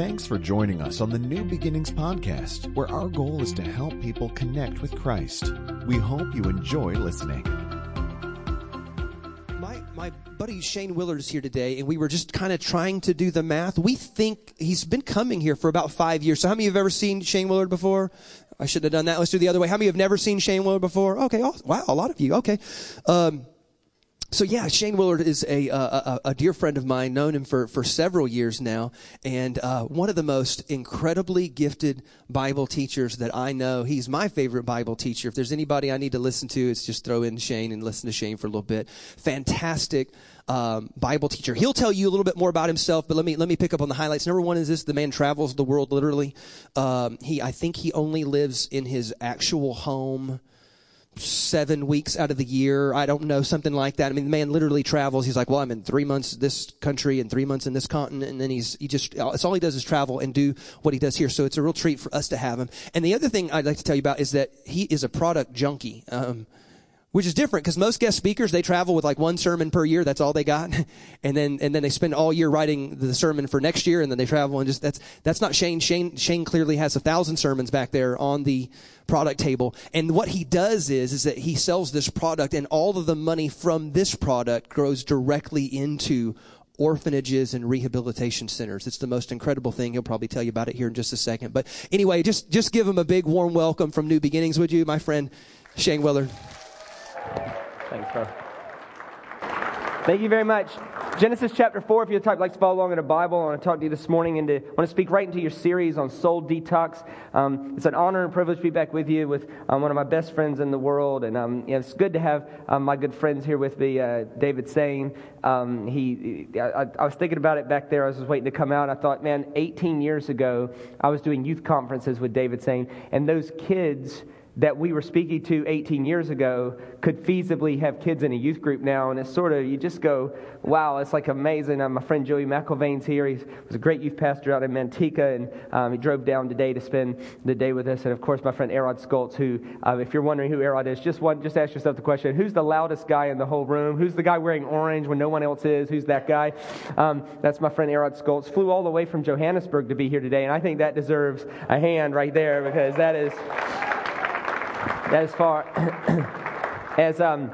Thanks for joining us on the New Beginnings podcast, where our goal is to help people connect with Christ. We hope you enjoy listening. My, my buddy Shane Willard is here today, and we were just kind of trying to do the math. We think he's been coming here for about five years. So, how many of you have ever seen Shane Willard before? I shouldn't have done that. Let's do the other way. How many have never seen Shane Willard before? Okay, wow, a lot of you. Okay. Um, so yeah, Shane Willard is a, a, a, dear friend of mine, known him for, for several years now, and uh, one of the most incredibly gifted Bible teachers that I know. He's my favorite Bible teacher. If there's anybody I need to listen to, it's just throw in Shane and listen to Shane for a little bit. Fantastic um, Bible teacher. He'll tell you a little bit more about himself, but let me let me pick up on the highlights. Number one is this: the man travels the world literally. Um, he, I think, he only lives in his actual home seven weeks out of the year. I don't know, something like that. I mean, the man literally travels. He's like, well, I'm in three months this country and three months in this continent. And then he's, he just, it's all he does is travel and do what he does here. So it's a real treat for us to have him. And the other thing I'd like to tell you about is that he is a product junkie. Um, which is different because most guest speakers they travel with like one sermon per year that's all they got and then and then they spend all year writing the sermon for next year and then they travel and just that's that's not shane shane shane clearly has a thousand sermons back there on the product table and what he does is is that he sells this product and all of the money from this product grows directly into orphanages and rehabilitation centers. It's the most incredible thing. He'll probably tell you about it here in just a second. But anyway, just just give him a big warm welcome from New Beginnings, would you, my friend Shane Willard? Thanks, bro. Thank you very much. Genesis chapter 4, if you'd like to follow along in a Bible, I want to talk to you this morning and to, I want to speak right into your series on soul detox. Um, it's an honor and privilege to be back with you with um, one of my best friends in the world. And um, you it's good to have um, my good friends here with me, uh, David Sane. Um, he, I, I, was thinking about it back there. I was just waiting to come out. I thought, man, 18 years ago, I was doing youth conferences with David Sane, and those kids that we were speaking to 18 years ago could feasibly have kids in a youth group now. And it's sort of, you just go, wow, it's like amazing. Uh, my friend Joey McIlvain's here. He was a great youth pastor out in Manteca, and um, he drove down today to spend the day with us. And of course, my friend Erod Skoltz, who, uh, if you're wondering who Erod is, just, one, just ask yourself the question who's the loudest guy in the whole room? Who's the guy wearing orange when no one else is? Who's that guy? Um, that's my friend Erod Skoltz. Flew all the way from Johannesburg to be here today, and I think that deserves a hand right there because that is. Is far as um,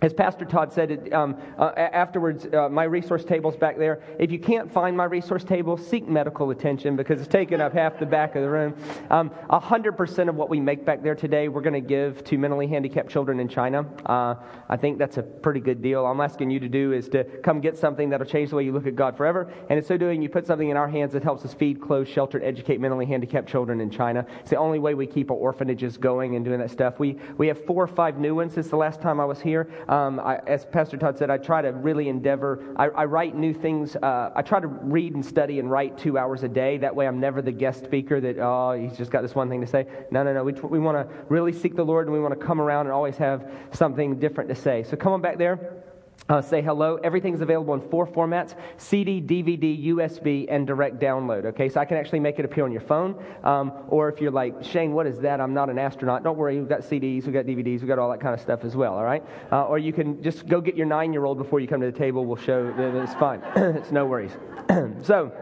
as Pastor Todd said um, uh, afterwards, uh, my resource table's back there. If you can't find my resource table, seek medical attention because it's taking up half the back of the room. Um, 100% of what we make back there today, we're going to give to mentally handicapped children in China. Uh, I think that's a pretty good deal. All I'm asking you to do is to come get something that'll change the way you look at God forever. And in so doing, you put something in our hands that helps us feed, clothe, shelter, educate mentally handicapped children in China. It's the only way we keep our orphanages going and doing that stuff. We, we have four or five new ones since the last time I was here. Um, I, as Pastor Todd said, I try to really endeavor. I, I write new things. Uh, I try to read and study and write two hours a day. That way, I'm never the guest speaker that oh he's just got this one thing to say. No, no, no. We, we want to really seek the Lord, and we want to come around and always have something different to say. So come on back there. Uh, say hello. Everything's available in four formats CD, DVD, USB, and direct download. Okay, so I can actually make it appear on your phone. Um, or if you're like, Shane, what is that? I'm not an astronaut. Don't worry, we've got CDs, we've got DVDs, we've got all that kind of stuff as well. All right? Uh, or you can just go get your nine year old before you come to the table. We'll show that it's fine. it's no worries. so,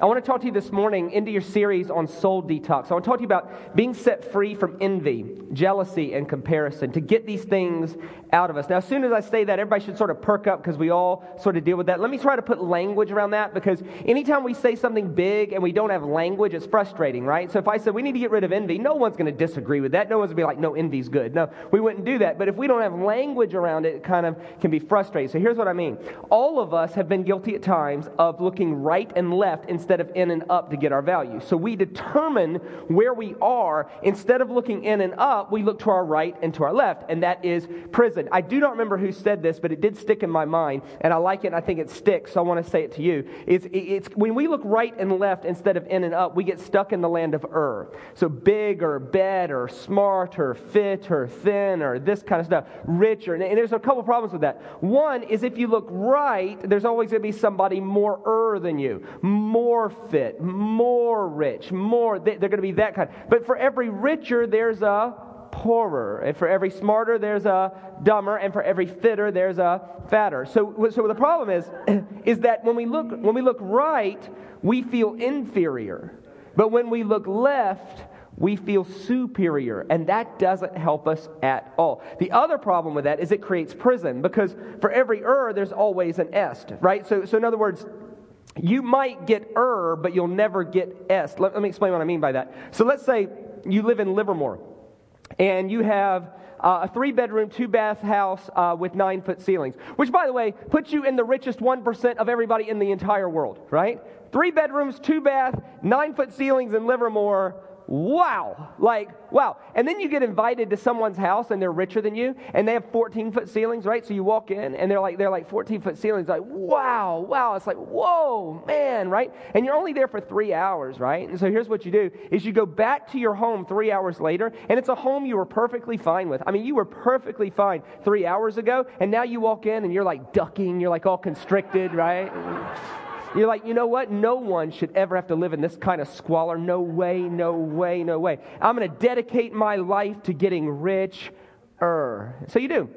I want to talk to you this morning into your series on soul detox. I want to talk to you about being set free from envy, jealousy, and comparison, to get these things out of us. Now, as soon as I say that, everybody should sort of perk up because we all sort of deal with that. Let me try to put language around that because anytime we say something big and we don't have language, it's frustrating, right? So if I said we need to get rid of envy, no one's going to disagree with that. No one's going to be like, no, envy's good. No, we wouldn't do that. But if we don't have language around it, it kind of can be frustrating. So here's what I mean. All of us have been guilty at times of looking right and left instead of in and up to get our value. So we determine where we are. Instead of looking in and up, we look to our right and to our left, and that is prison. I do not remember who said this, but it did stick in my mind, and I like it and I think it sticks, so I want to say it to you. It's, it's when we look right and left instead of in and up, we get stuck in the land of Ur. So big or bad or smart or fit or thin or this kind of stuff, rich or, and there's a couple problems with that. One is if you look right, there's always going to be somebody more Ur than you, more fit, more rich, more. They're going to be that kind. But for every richer, there's a poorer. And for every smarter, there's a dumber, and for every fitter, there's a fatter. So, so the problem is, is that when we look when we look right, we feel inferior, but when we look left, we feel superior, and that doesn't help us at all. The other problem with that is it creates prison because for every er, there's always an est, right? So, so in other words, you might get er, but you'll never get est. Let, let me explain what I mean by that. So let's say you live in Livermore, and you have uh, a three bedroom, two bath house uh, with nine foot ceilings, which, by the way, puts you in the richest 1% of everybody in the entire world, right? Three bedrooms, two bath, nine foot ceilings in Livermore wow, like, wow. And then you get invited to someone's house and they're richer than you and they have 14 foot ceilings, right? So you walk in and they're like, they're like 14 foot ceilings, like, wow, wow. It's like, whoa, man, right? And you're only there for three hours, right? And so here's what you do is you go back to your home three hours later and it's a home you were perfectly fine with. I mean, you were perfectly fine three hours ago and now you walk in and you're like ducking, you're like all constricted, right? You're like, you know what? No one should ever have to live in this kind of squalor. No way, no way, no way. I'm going to dedicate my life to getting rich. So you do.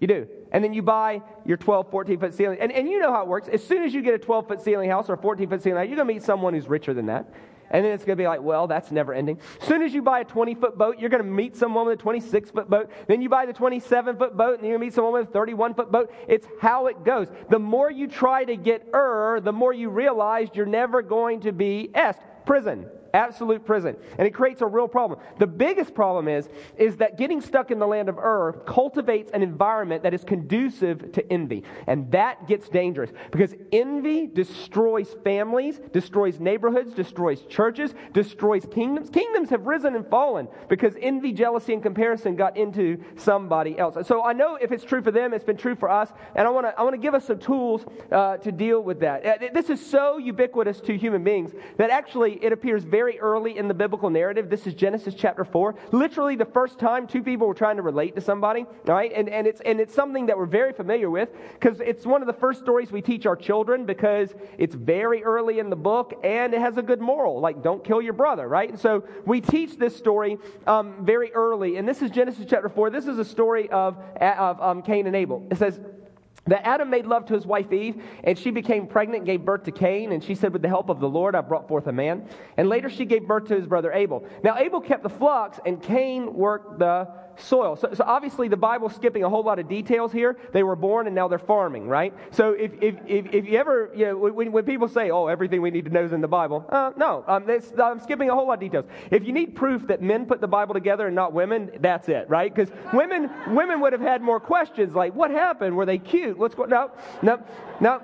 You do. And then you buy your 12, 14 foot ceiling. And, and you know how it works. As soon as you get a 12 foot ceiling house or a 14 foot ceiling house, you're going to meet someone who's richer than that. And then it's going to be like, well, that's never ending. As soon as you buy a 20 foot boat, you're going to meet someone with a 26 foot boat. Then you buy the 27 foot boat, and you're going to meet someone with a 31 foot boat. It's how it goes. The more you try to get er, the more you realize you're never going to be est. Prison absolute prison. And it creates a real problem. The biggest problem is, is that getting stuck in the land of Ur cultivates an environment that is conducive to envy. And that gets dangerous because envy destroys families, destroys neighborhoods, destroys churches, destroys kingdoms. Kingdoms have risen and fallen because envy, jealousy, and comparison got into somebody else. So I know if it's true for them, it's been true for us. And I want to I want to give us some tools uh, to deal with that. Uh, this is so ubiquitous to human beings that actually it appears very very early in the biblical narrative. This is Genesis chapter 4. Literally the first time two people were trying to relate to somebody, right? And, and, it's, and it's something that we're very familiar with because it's one of the first stories we teach our children because it's very early in the book and it has a good moral, like don't kill your brother, right? And so we teach this story um, very early. And this is Genesis chapter 4. This is a story of, of um, Cain and Abel. It says, that Adam made love to his wife Eve, and she became pregnant and gave birth to Cain. And she said, With the help of the Lord, I brought forth a man. And later she gave birth to his brother Abel. Now, Abel kept the flocks, and Cain worked the soil. So, so, obviously, the Bible's skipping a whole lot of details here. They were born and now they're farming, right? So if, if, if, if you ever, you know, when, when, people say, oh, everything we need to know is in the Bible, uh, no, um, I'm skipping a whole lot of details. If you need proof that men put the Bible together and not women, that's it, right? Because women, women would have had more questions like, what happened? Were they cute? What's going No, no, no.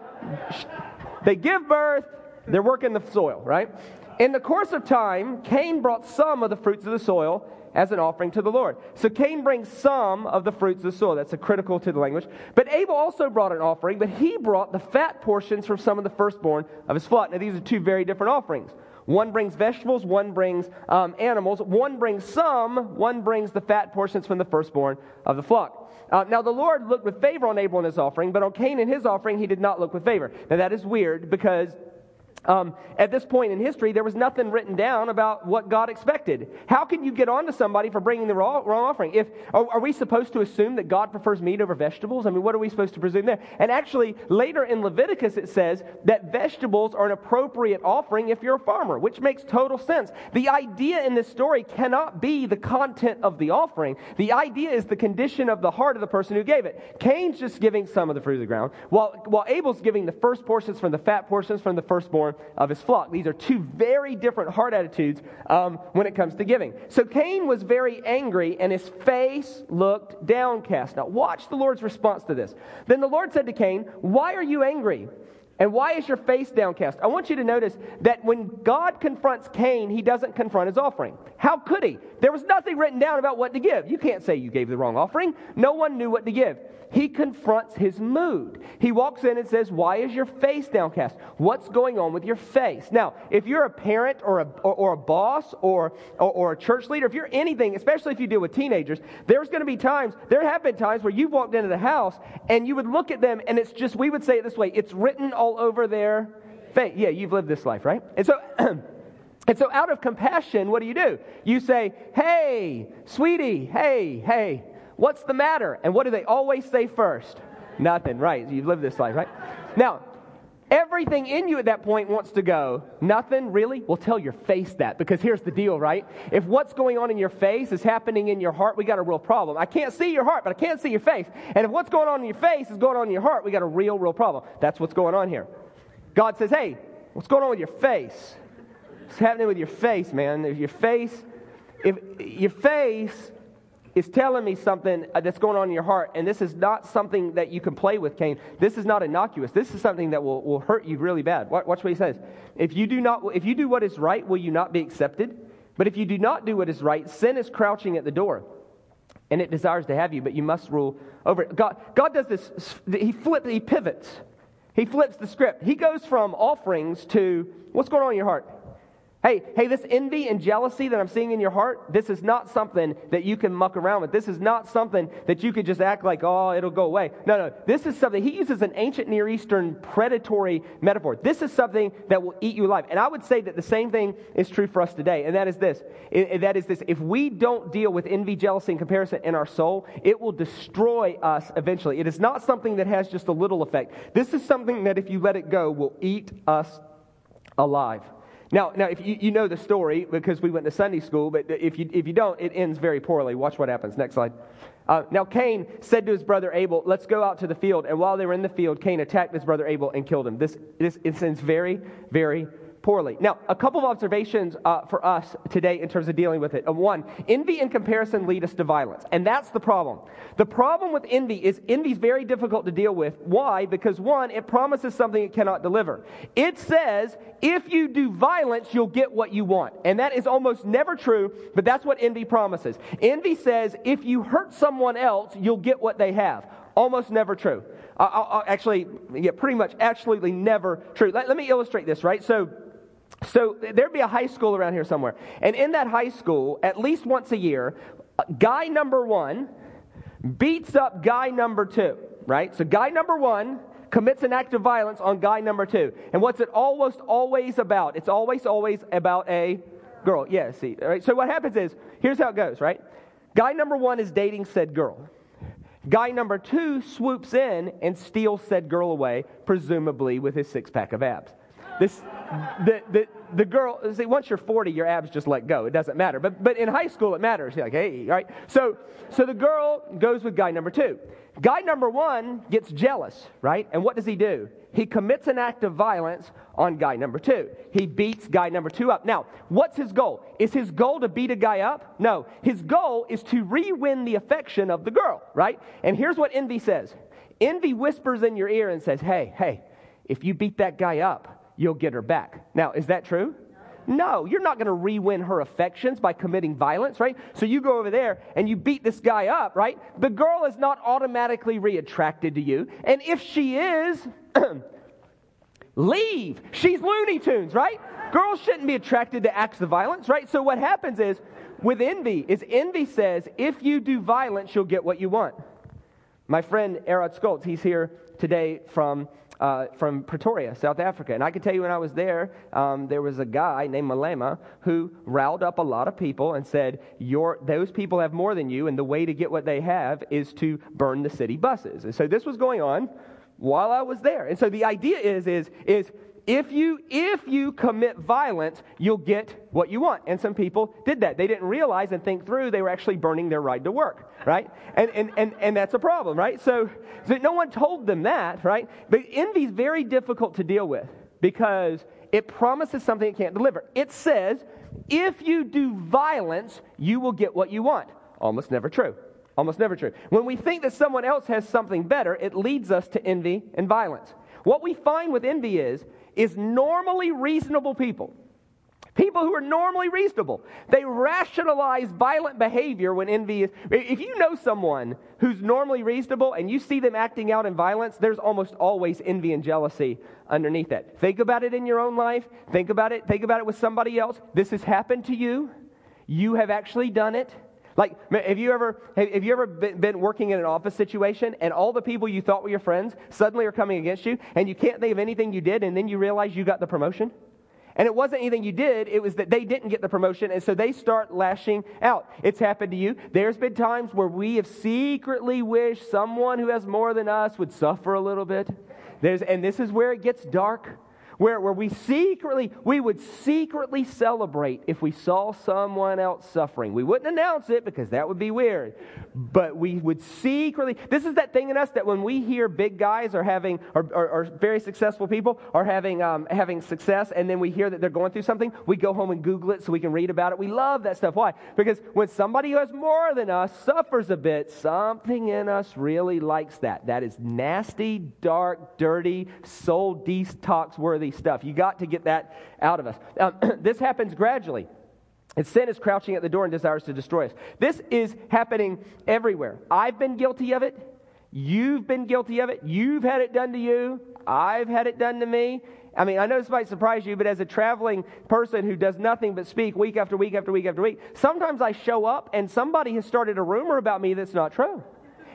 They give birth, they're working the soil, right? In the course of time, Cain brought some of the fruits of the soil as an offering to the Lord. So Cain brings some of the fruits of the soil. That's a critical to the language. But Abel also brought an offering, but he brought the fat portions from some of the firstborn of his flock. Now, these are two very different offerings. One brings vegetables, one brings um, animals. One brings some, one brings the fat portions from the firstborn of the flock. Uh, now, the Lord looked with favor on Abel and his offering, but on Cain and his offering, he did not look with favor. Now, that is weird because um, at this point in history, there was nothing written down about what God expected. How can you get on to somebody for bringing the wrong, wrong offering? If are, are, we supposed to assume that God prefers meat over vegetables? I mean, what are we supposed to presume there? And actually, later in Leviticus, it says that vegetables are an appropriate offering if you're a farmer, which makes total sense. The idea in this story cannot be the content of the offering. The idea is the condition of the heart of the person who gave it. Cain's just giving some of the fruit of the ground, while, while Abel's giving the first portions from the fat portions from the firstborn of his flock. These are two very different heart attitudes um, when it comes to giving. So Cain was very angry, and his face looked downcast. Now, watch the Lord's response to this. Then the Lord said to Cain, Why are you angry? And why is your face downcast? I want you to notice that when God confronts Cain, he doesn't confront his offering. How could he? There was nothing written down about what to give. You can't say you gave the wrong offering. No one knew what to give he confronts his mood. He walks in and says, Why is your face downcast? What's going on with your face? Now, if you're a parent or a, or, or a boss or, or, or, a church leader, if you're anything, especially if you deal with teenagers, there's going to be times, there have been times where you've walked into the house and you would look at them and it's just, we would say it this way, it's written all over their face. Yeah, you've lived this life, right? And so, And so, out of compassion, what do you do? You say, Hey, sweetie, hey, hey, what's the matter? And what do they always say first? Nothing, right? You've lived this life, right? Now, everything in you at that point wants to go, Nothing, really? Well, tell your face that because here's the deal, right? If what's going on in your face is happening in your heart, we got a real problem. I can't see your heart, but I can't see your face. And if what's going on in your face is going on in your heart, we got a real, real problem. That's what's going on here. God says, Hey, what's going on with your face? What's happening with your face, man? If your face, if your face is telling me something uh, that's going on in your heart, and this is not something that you can play with, Cain. This is not innocuous. This is something that will, will hurt you really bad. Watch what he says. If you do not, if you do what is right, will you not be accepted? But if you do not do what is right, sin is crouching at the door, and it desires to have you, but you must rule over it. God, God does this. He flips. He pivots. He flips the script. He goes from offerings to what's going on in your heart. Hey, hey, this envy and jealousy that I'm seeing in your heart, this is not something that you can muck around with. This is not something that you could just act like, oh, it'll go away. No, no. This is something, he uses an ancient Near Eastern predatory metaphor. This is something that will eat you alive. And I would say that the same thing is true for us today. And that is this. that is this. If we don't deal with envy, jealousy, and comparison in our soul, it will destroy us eventually. It is not something that has just a little effect. This is something that if you let it go, will eat us alive. Now, now if you, you know the story because we went to Sunday school, but if you, if you don't, it ends very poorly. Watch what happens. Next slide. Uh, now, Cain said to his brother Abel, Let's go out to the field. And while they were in the field, Cain attacked his brother Abel and killed him. This, this it ends very, very poorly. Now, a couple of observations uh, for us today in terms of dealing with it. Uh, one, envy and comparison lead us to violence, and that's the problem. The problem with envy is envy is very difficult to deal with. Why? Because one, it promises something it cannot deliver. It says if you do violence, you'll get what you want, and that is almost never true. But that's what envy promises. Envy says if you hurt someone else, you'll get what they have. Almost never true. Uh, uh, actually, yeah, pretty much absolutely never true. Let, let me illustrate this, right? So, so there'd be a high school around here somewhere. And in that high school, at least once a year, guy number one beats up guy number two, right? So guy number one commits an act of violence on guy number two. And what's it almost always about? It's always, always about a girl. Yeah, see. Right? So what happens is, here's how it goes, right? Guy number one is dating said girl. Guy number two swoops in and steals said girl away, presumably with his six pack of abs. This, the, the, the girl, see, once you're 40, your abs just let go. It doesn't matter. But, but in high school, it matters. You're like, hey, right? So, so the girl goes with guy number two. Guy number one gets jealous, right? And what does he do? He commits an act of violence on guy number two. He beats guy number two up. Now, what's his goal? Is his goal to beat a guy up? No. His goal is to re win the affection of the girl, right? And here's what envy says envy whispers in your ear and says, hey, hey, if you beat that guy up, you'll get her back. Now, is that true? No, you're not going to re win her affections by committing violence, right? So you go over there and you beat this guy up, right? The girl is not automatically re attracted to you. And if she is, leave. She's Looney Tunes, right? Girls shouldn't be attracted to acts of violence, right? So what happens is, with envy, is envy says, if you do violence, you'll get what you want. My friend Erod Skoltz, he's here today from uh, from Pretoria, South Africa. And I can tell you when I was there, um, there was a guy named Malema who riled up a lot of people and said, Those people have more than you, and the way to get what they have is to burn the city buses. And so this was going on while I was there. And so the idea is, is, is if you if you commit violence you'll get what you want. And some people did that. They didn't realize and think through they were actually burning their ride to work right? And and and, and that's a problem right? So, so no one told them that right? But envy is very difficult to deal with because it promises something it can't deliver. It says if you do violence you will get what you want. Almost never true. Almost never true. When we think that someone else has something better it leads us to envy and violence. What we find with envy is is normally reasonable people. People who are normally reasonable. They rationalize violent behavior when envy is. If you know someone who's normally reasonable and you see them acting out in violence, there's almost always envy and jealousy underneath that. Think about it in your own life. Think about it. Think about it with somebody else. This has happened to you. You have actually done it. Like, have you ever, have you ever been working in an office situation and all the people you thought were your friends suddenly are coming against you and you can't think of anything you did and then you realize you got the promotion? And it wasn't anything you did, it was that they didn't get the promotion, and so they start lashing out. It's happened to you. There's been times where we have secretly wished someone who has more than us would suffer a little bit. There's, and this is where it gets dark where, where we secretly, we would secretly celebrate if we saw someone else suffering. We wouldn't announce it because that would be weird, but we would secretly, this is that thing in us that when we hear big guys are having, or, or, or very successful people are having, um, having success, and then we hear that they're going through something, we go home and Google it so we can read about it. We love that stuff. Why? Because when somebody who has more than us suffers a bit, something in us really likes that. That is nasty, dark, dirty, soul detox worthy stuff. You got to get that out of us. Um, this happens gradually. And sin is crouching at the door and desires to destroy us. This is happening everywhere. I've been guilty of it. You've been guilty of it. You've had it done to you. I've had it done to me. I mean, I know this might surprise you, but as a traveling person who does nothing but speak week after week after week after week, sometimes I show up and somebody has started a rumor about me that's not true.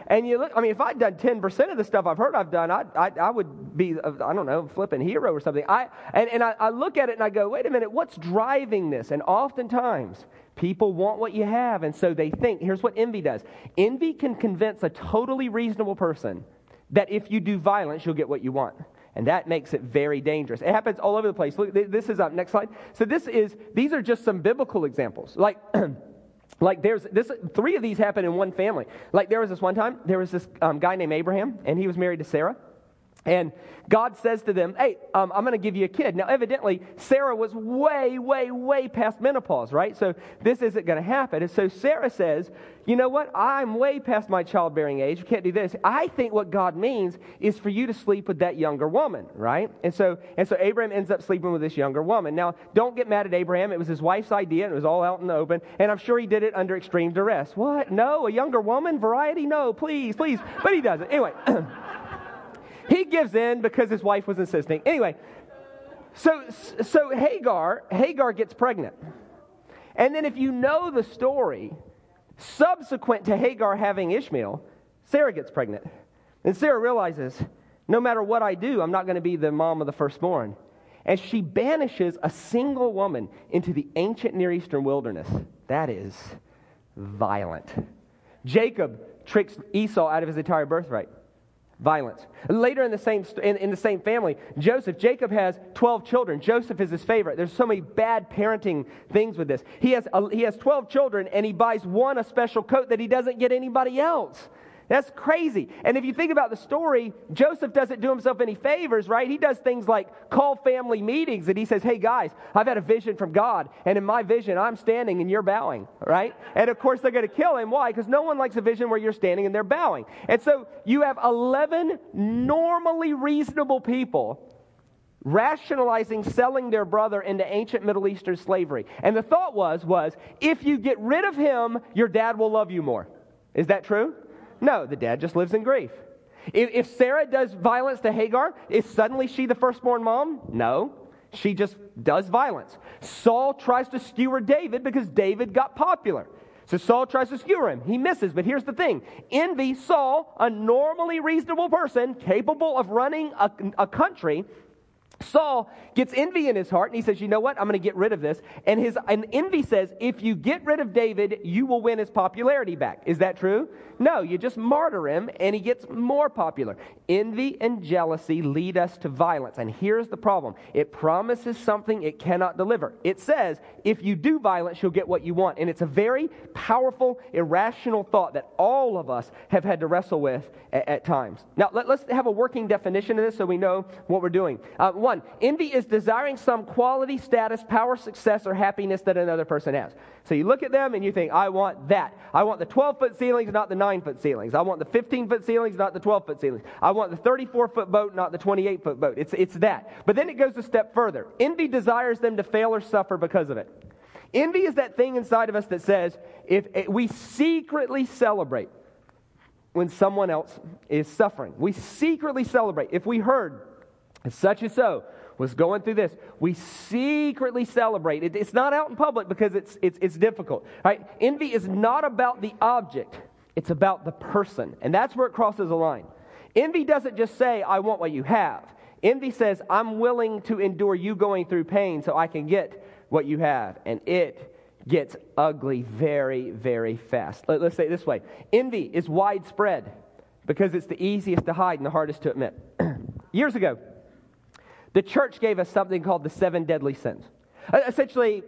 And you look, I mean, if I'd done 10% of the stuff I've heard I've done, I, I, I would be, I don't know, flipping hero or something. I, and and I, I look at it and I go, wait a minute, what's driving this? And oftentimes, people want what you have. And so they think, here's what envy does envy can convince a totally reasonable person that if you do violence, you'll get what you want. And that makes it very dangerous. It happens all over the place. Look, this is up. Next slide. So this is, these are just some biblical examples. Like, like there's this three of these happen in one family. Like there was this one time there was this um, guy named abraham and he was married to sarah and God says to them, Hey, um, I'm going to give you a kid. Now, evidently, Sarah was way, way, way past menopause, right? So this isn't going to happen. And so Sarah says, You know what? I'm way past my childbearing age. We can't do this. I think what God means is for you to sleep with that younger woman, right? And so, and so Abraham ends up sleeping with this younger woman. Now, don't get mad at Abraham. It was his wife's idea, and it was all out in the open. And I'm sure he did it under extreme duress. What? No, a younger woman? Variety? No, please, please. But he does it. Anyway. He gives in because his wife was insisting. Anyway, so, so Hagar, Hagar gets pregnant. And then if you know the story, subsequent to Hagar having Ishmael, Sarah gets pregnant. And Sarah realizes, no matter what I do, I'm not going to be the mom of the firstborn. And she banishes a single woman into the ancient Near Eastern wilderness. That is violent. Jacob tricks Esau out of his entire birthright violence. Later in the same in, in, the same family, Joseph, Jacob has 12 children. Joseph is his favorite. There's so many bad parenting things with this. He has a, he has 12 children and he buys one a special coat that he doesn't get anybody else. That's crazy. And if you think about the story, Joseph doesn't do himself any favors, right? He does things like call family meetings and he says, Hey guys, I've had a vision from God. And in my vision, I'm standing and you're bowing, right? And of course, they're going to kill him. Why? Because no one likes a vision where you're standing and they're bowing. And so you have 11 normally reasonable people rationalizing selling their brother into ancient Middle Eastern slavery. And the thought was, was if you get rid of him, your dad will love you more. Is that true? No, the dad just lives in grief. If, if Sarah does violence to Hagar, is suddenly she the firstborn mom? No. She just does violence. Saul tries to skewer David because David got popular. So Saul tries to skewer him. He misses. But here's the thing envy Saul, a normally reasonable person capable of running a, a country, Saul gets envy in his heart and he says, You know what? I'm going to get rid of this. And his and envy says, If you get rid of David, you will win his popularity back. Is that true? No, you just martyr him and he gets more popular. Envy and jealousy lead us to violence. And here's the problem it promises something it cannot deliver. It says, If you do violence, you'll get what you want. And it's a very powerful, irrational thought that all of us have had to wrestle with at, at times. Now, let, us have a working definition of this so we know what we're doing. Uh, one, envy is desiring some quality, status, power, success, or happiness that another person has. So you look at them and you think, I want that. I want the 12 foot ceilings, not the 9 foot ceilings. I want the 15 foot ceilings, not the 12 foot ceilings. I want the 34 foot boat, not the 28 foot boat. It's, it's that. But then it goes a step further. Envy desires them to fail or suffer because of it. Envy is that thing inside of us that says, if, if we secretly celebrate when someone else is suffering, we secretly celebrate. If we heard such and so was going through this. We secretly celebrate. It, it's not out in public because it's, it's, it's difficult. Right? Envy is not about the object, it's about the person. And that's where it crosses a line. Envy doesn't just say, I want what you have. Envy says, I'm willing to endure you going through pain so I can get what you have. And it gets ugly very, very fast. Let, us say it this way envy is widespread because it's the easiest to hide and the hardest to admit. Years ago, the church gave us something called the seven deadly sins. Essentially,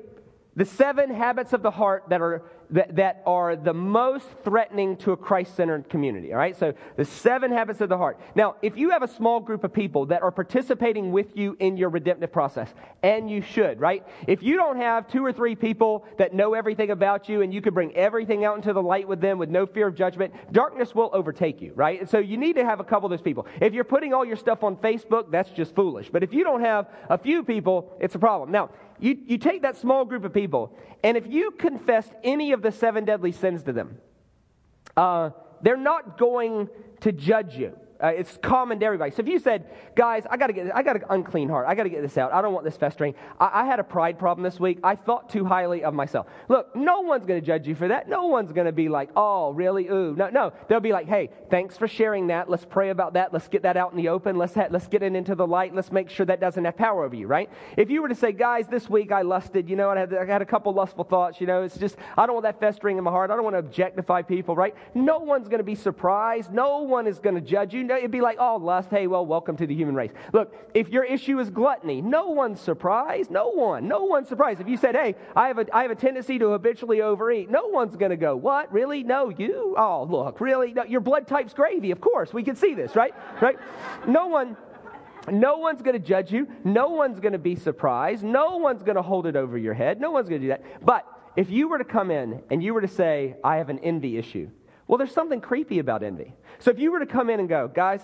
the seven habits of the heart that are that, that are the most threatening to a Christ centered community. All right, so the seven habits of the heart. Now, if you have a small group of people that are participating with you in your redemptive process, and you should, right? If you don't have two or three people that know everything about you and you can bring everything out into the light with them with no fear of judgment, darkness will overtake you, right? And so you need to have a couple of those people. If you're putting all your stuff on Facebook, that's just foolish. But if you don't have a few people, it's a problem. Now, you, you take that small group of people, and if you confessed any of the seven deadly sins to them, uh, they're not going to judge you. Uh, it's common to everybody. So if you said, guys, I got to get, I got an unclean heart. I got to get this out. I don't want this festering. I, I, had a pride problem this week. I thought too highly of myself. Look, no one's going to judge you for that. No one's going to be like, oh, really? Ooh, no, no. They'll be like, hey, thanks for sharing that. Let's pray about that. Let's get that out in the open. Let's ha- let's get it into the light. Let's make sure that doesn't have power over you, right? If you were to say, guys, this week I lusted, you know, I had, I had a couple lustful thoughts. You know, it's just I don't want that festering in my heart. I don't want to objectify people, right? No one's going to be surprised. No one is going to judge you. It'd be like, oh lust, hey, well, welcome to the human race. Look, if your issue is gluttony, no one's surprised. No one. No one's surprised. If you said, hey, I have a, I have a tendency to habitually overeat, no one's going to go, what? Really? No, you? Oh, look, really? No, your blood type's gravy. Of course, we can see this, right? Right? No one. No one's going to judge you. No one's going to be surprised. No one's going to hold it over your head. No one's going to do that. But if you were to come in and you were to say, I have an envy issue, well, there's something creepy about envy. So if you were to come in and go, guys,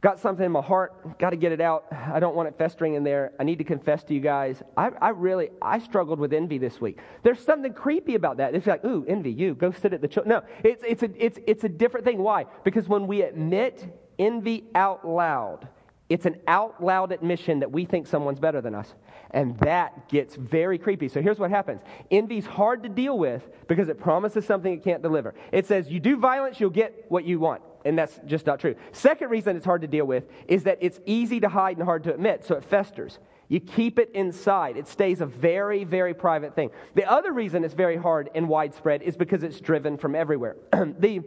got something in my heart, got to get it out. I don't want it festering in there. I need to confess to you guys. I, I really, I struggled with envy this week. There's something creepy about that. It's like, ooh, envy, you, go sit at the children. No, it's, it's, a, it's, it's a different thing. Why? Because when we admit envy out loud, it's an out loud admission that we think someone's better than us. And that gets very creepy. So here's what happens envy's hard to deal with because it promises something it can't deliver. It says, you do violence, you'll get what you want. And that's just not true. Second reason it's hard to deal with is that it's easy to hide and hard to admit, so it festers. You keep it inside. It stays a very, very private thing. The other reason it's very hard and widespread is because it's driven from everywhere. the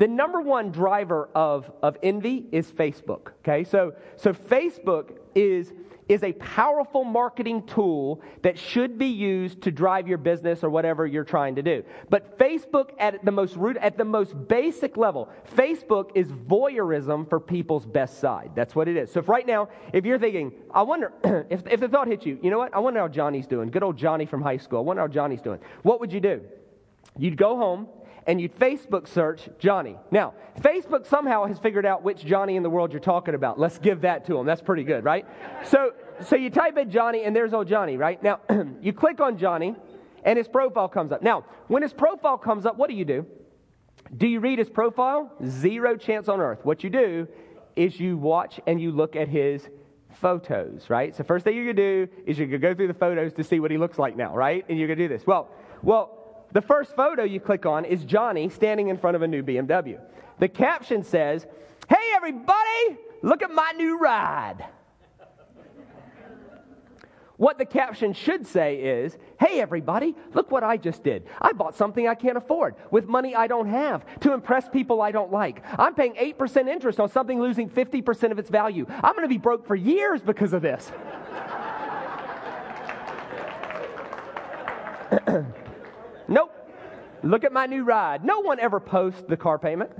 the number one driver of, of envy is Facebook. Okay, so, so Facebook is, is a powerful marketing tool that should be used to drive your business or whatever you're trying to do. But Facebook, at the most root, at the most basic level, Facebook is voyeurism for people's best side. That's what it is. So if right now, if you're thinking, I wonder if, if the thought hits you, you know what? I wonder how Johnny's doing. Good old Johnny from high school. I wonder how Johnny's doing. What would you do? You'd go home and you'd Facebook search Johnny. Now, Facebook somehow has figured out which Johnny in the world you're talking about. Let's give that to him. That's pretty good, right? So, so you type in Johnny, and there's old Johnny, right? Now, you click on Johnny, and his profile comes up. Now, when his profile comes up, what do you do? Do you read his profile? Zero chance on earth. What you do is you watch and you look at his photos, right? So first thing you're gonna do is you're gonna go through the photos to see what he looks like now, right? And you're gonna do this. Well, well, the first photo you click on is Johnny standing in front of a new BMW. The caption says, Hey, everybody, look at my new ride. What the caption should say is, Hey, everybody, look what I just did. I bought something I can't afford with money I don't have to impress people I don't like. I'm paying 8% interest on something losing 50% of its value. I'm going to be broke for years because of this. Nope. Look at my new ride. No one ever posts the car payment.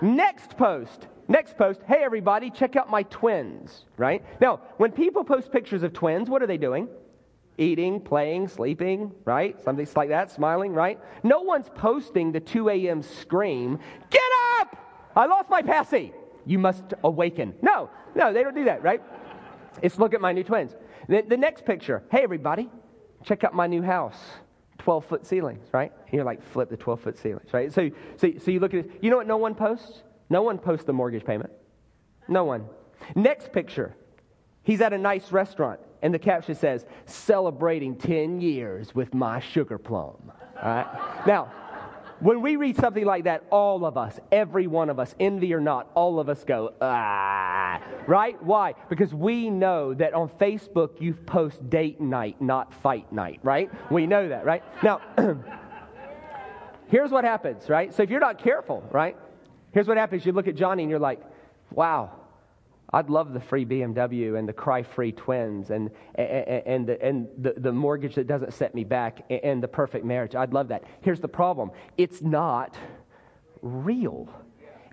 Next post. Next post. Hey, everybody, check out my twins, right? Now, when people post pictures of twins, what are they doing? Eating, playing, sleeping, right? Something like that, smiling, right? No one's posting the 2 a.m. scream, Get up! I lost my passy. You must awaken. No, no, they don't do that, right? It's look at my new twins. The, the next picture. Hey, everybody, check out my new house. 12 foot ceilings, right? And you're like, flip the 12 foot ceilings, right? So, so, so you look at it. You know what no one posts? No one posts the mortgage payment. No one. Next picture. He's at a nice restaurant, and the caption says, celebrating 10 years with my sugar plum. All right? Now, when we read something like that, all of us, every one of us, envy or not, all of us go, ah, right? Why? Because we know that on Facebook you post date night, not fight night, right? We know that, right? Now, here's what happens, right? So if you're not careful, right? Here's what happens. You look at Johnny and you're like, wow, I'd love the free BMW and the cry free twins and, and, and, the, and the, the mortgage that doesn't set me back and the perfect marriage. I'd love that. Here's the problem it's not real.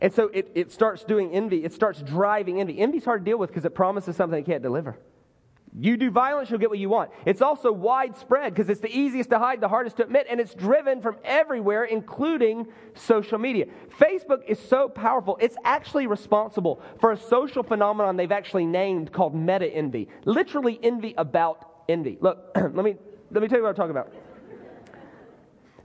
And so it, it starts doing envy, it starts driving envy. Envy's hard to deal with because it promises something it can't deliver. You do violence, you'll get what you want. It's also widespread because it's the easiest to hide, the hardest to admit, and it's driven from everywhere, including social media. Facebook is so powerful, it's actually responsible for a social phenomenon they've actually named called meta envy. Literally, envy about envy. Look, let me, let me tell you what I'm talking about.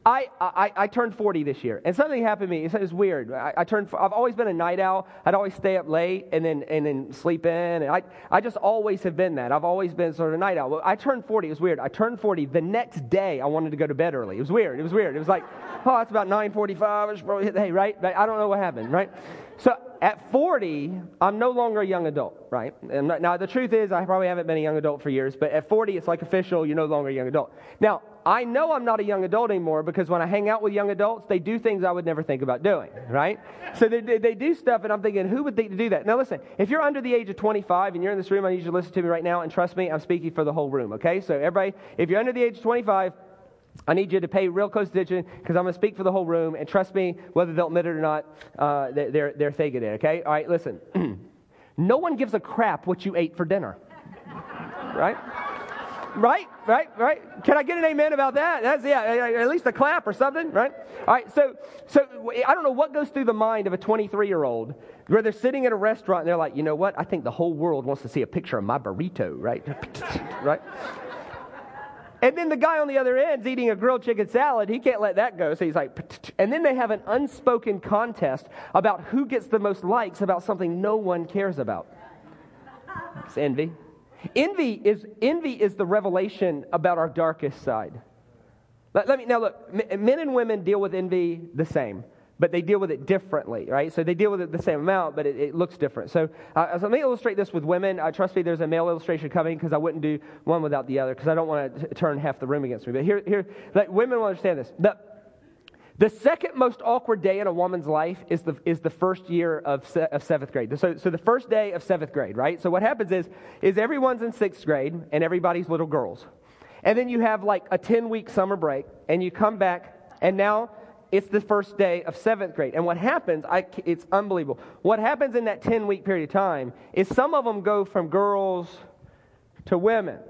I, I, I, turned 40 this year, and something happened to me. It's, it's weird. I, I, turned. I've always been a night owl. I'd always stay up late and then and then sleep in, and I I just always have been that. I've always been sort of a night owl. Well, I turned 40. It was weird. I turned 40. The next day, I wanted to go to bed early. It was weird. It was weird. It was like, oh, it's about 9:45. I should probably hit the hay, right? I don't know what happened, right? So at 40, I'm no longer a young adult, right? And now, the truth is, I probably haven't been a young adult for years, but at 40, it's like official, you're no longer a young adult. Now, I know I'm not a young adult anymore because when I hang out with young adults, they do things I would never think about doing, right? So they, they do stuff, and I'm thinking, who would think to do that? Now, listen, if you're under the age of 25 and you're in this room, I need you to listen to me right now, and trust me, I'm speaking for the whole room, okay? So, everybody, if you're under the age of 25, I need you to pay real close attention because I'm going to speak for the whole room. And trust me, whether they'll admit it or not, uh, they're, they're thinking it, okay? All right, listen. no one gives a crap what you ate for dinner. right? Right? Right? Right? Can I get an amen about that? That's, yeah, at least a clap or something, right? All right, so, so I don't know what goes through the mind of a 23 year old where they're sitting at a restaurant and they're like, you know what? I think the whole world wants to see a picture of my burrito, right? right? And then the guy on the other end's eating a grilled chicken salad. He can't let that go. So he's like, and then they have an unspoken contest about who gets the most likes about something no one cares about. It's envy. Envy is, envy is the revelation about our darkest side. Let, let me, now look, men and women deal with envy the same but they deal with it differently, right? So they deal with it the same amount, but it, it looks different. So, uh, so let me illustrate this with women. Uh, trust me, there's a male illustration coming because I wouldn't do one without the other because I don't want to turn half the room against me. But here, here, like, women will understand this. The, the second most awkward day in a woman's life is the, is the first year of, se- of seventh grade. So, so the first day of seventh grade, right? So what happens is, is everyone's in sixth grade and everybody's little girls. And then you have like a 10 week summer break and you come back and now it's the first day of seventh grade. And what happens, I, it's unbelievable. What happens in that 10 week period of time is some of them go from girls to women,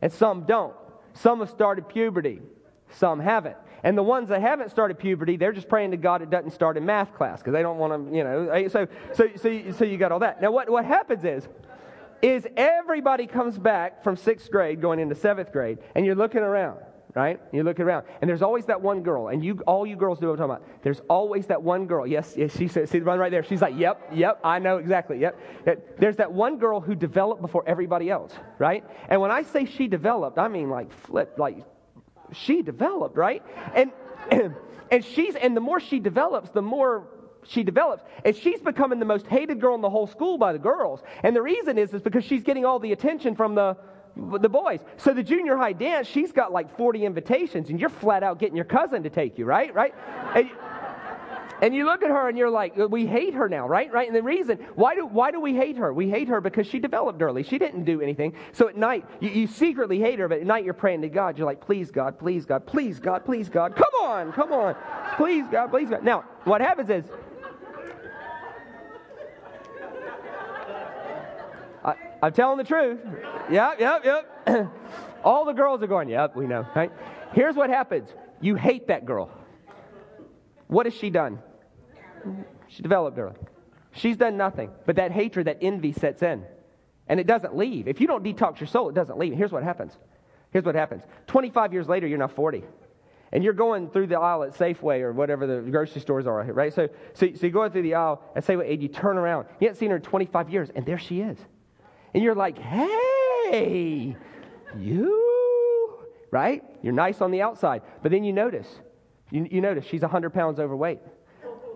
and some don't. Some have started puberty, some haven't. And the ones that haven't started puberty, they're just praying to God it doesn't start in math class because they don't want to, you know. Eh, so, so, so, so you got all that. Now, what, what happens is, is everybody comes back from sixth grade going into seventh grade, and you're looking around right? You look around, and there's always that one girl, and you, all you girls know what I'm talking about. There's always that one girl. Yes, yes, she said, see the one right there. She's like, yep, yep, I know exactly, yep. There's that one girl who developed before everybody else, right? And when I say she developed, I mean like flip, like she developed, right? And and she's and the more she develops, the more she develops and she's becoming the most hated girl in the whole school by the girls and the reason is is because she's getting all the attention from the the boys. So the junior high dance, she's got like 40 invitations, and you're flat out getting your cousin to take you, right? Right? And, and you look at her and you're like, uh, we hate her now, right? Right? And the reason, why do, why do we hate her? We hate her because she developed early. She didn't do anything. So at night, you, you secretly hate her, but at night you're praying to God. You're like, please, God, please, God, please, God, please, God. Come on, come on. Please, God, please, God. Now, what happens is, I, I'm telling the truth. Yep, yep, yep. All the girls are going, yep, we know, right? Here's what happens you hate that girl. What has she done? She developed early. She's done nothing, but that hatred, that envy sets in. And it doesn't leave. If you don't detox your soul, it doesn't leave. Here's what happens. Here's what happens. 25 years later, you're now 40 and you're going through the aisle at Safeway or whatever the grocery stores are, right? So, so, so you're going through the aisle at Safeway, and you turn around. You haven't seen her in 25 years, and there she is. And you're like, hey, you, right? You're nice on the outside. But then you notice You, you notice she's 100 pounds overweight.